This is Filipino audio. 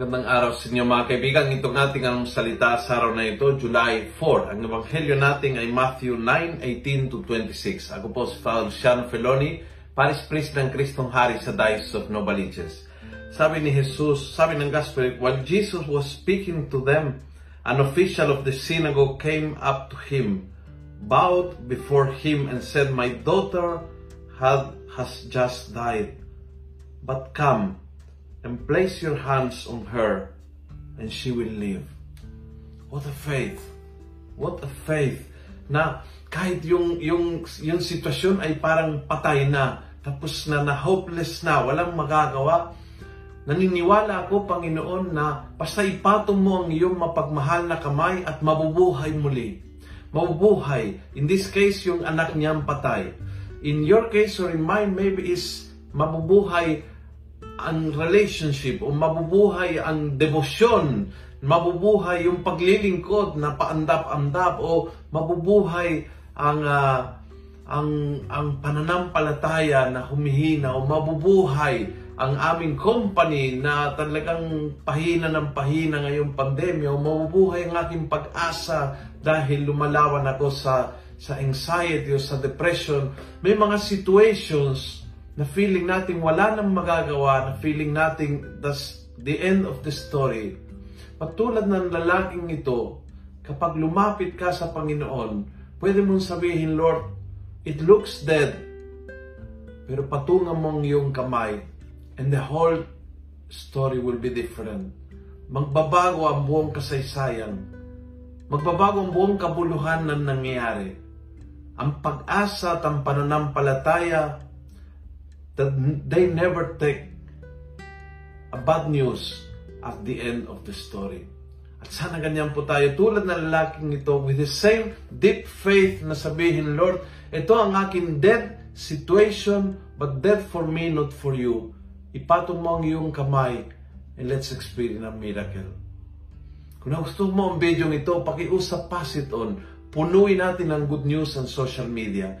Magandang araw sa inyo mga kaibigan. Itong ating ang salita sa araw na ito, July 4. Ang ebanghelyo natin ay Matthew 9:18 to 26. Ako po si Father Luciano Feloni, Paris Priest ng Kristong Hari sa Diocese of Novaliches. Sabi ni Jesus, sabi ng Gospel, while Jesus was speaking to them, an official of the synagogue came up to him, bowed before him and said, My daughter had, has just died, but come and place your hands on her and she will live. What a faith! What a faith! Na kahit yung, yung, yung sitwasyon ay parang patay na, tapos na na hopeless na, walang magagawa, naniniwala ako, Panginoon, na basta ipatong mo ang iyong mapagmahal na kamay at mabubuhay muli. Mabubuhay. In this case, yung anak niyang patay. In your case or in mine, maybe is mabubuhay ang relationship o mabubuhay ang debosyon, mabubuhay yung paglilingkod na paandap-andap o mabubuhay ang uh, ang ang pananampalataya na humihina o mabubuhay ang aming company na talagang pahina ng pahina ngayong pandemya o mabubuhay ang aking pag-asa dahil lumalawan ako sa sa anxiety o sa depression. May mga situations na feeling natin wala nang magagawa, na feeling natin that's the end of the story. Patulad ng lalaking ito, kapag lumapit ka sa Panginoon, pwede mong sabihin, Lord, it looks dead, pero patungan mong iyong kamay, and the whole story will be different. Magbabago ang buong kasaysayan. Magbabago ang buong kabuluhan na nangyayari. Ang pag-asa at ang pananampalataya that they never take a bad news at the end of the story. At sana ganyan po tayo, tulad ng lalaking ito, with the same deep faith na sabihin, Lord, ito ang aking dead situation, but dead for me, not for you. Ipatong mo ang iyong kamay, and let's experience a miracle. Kung gusto mo ang video ito, pakiusap, pass it on. Punuin natin ang good news sa social media.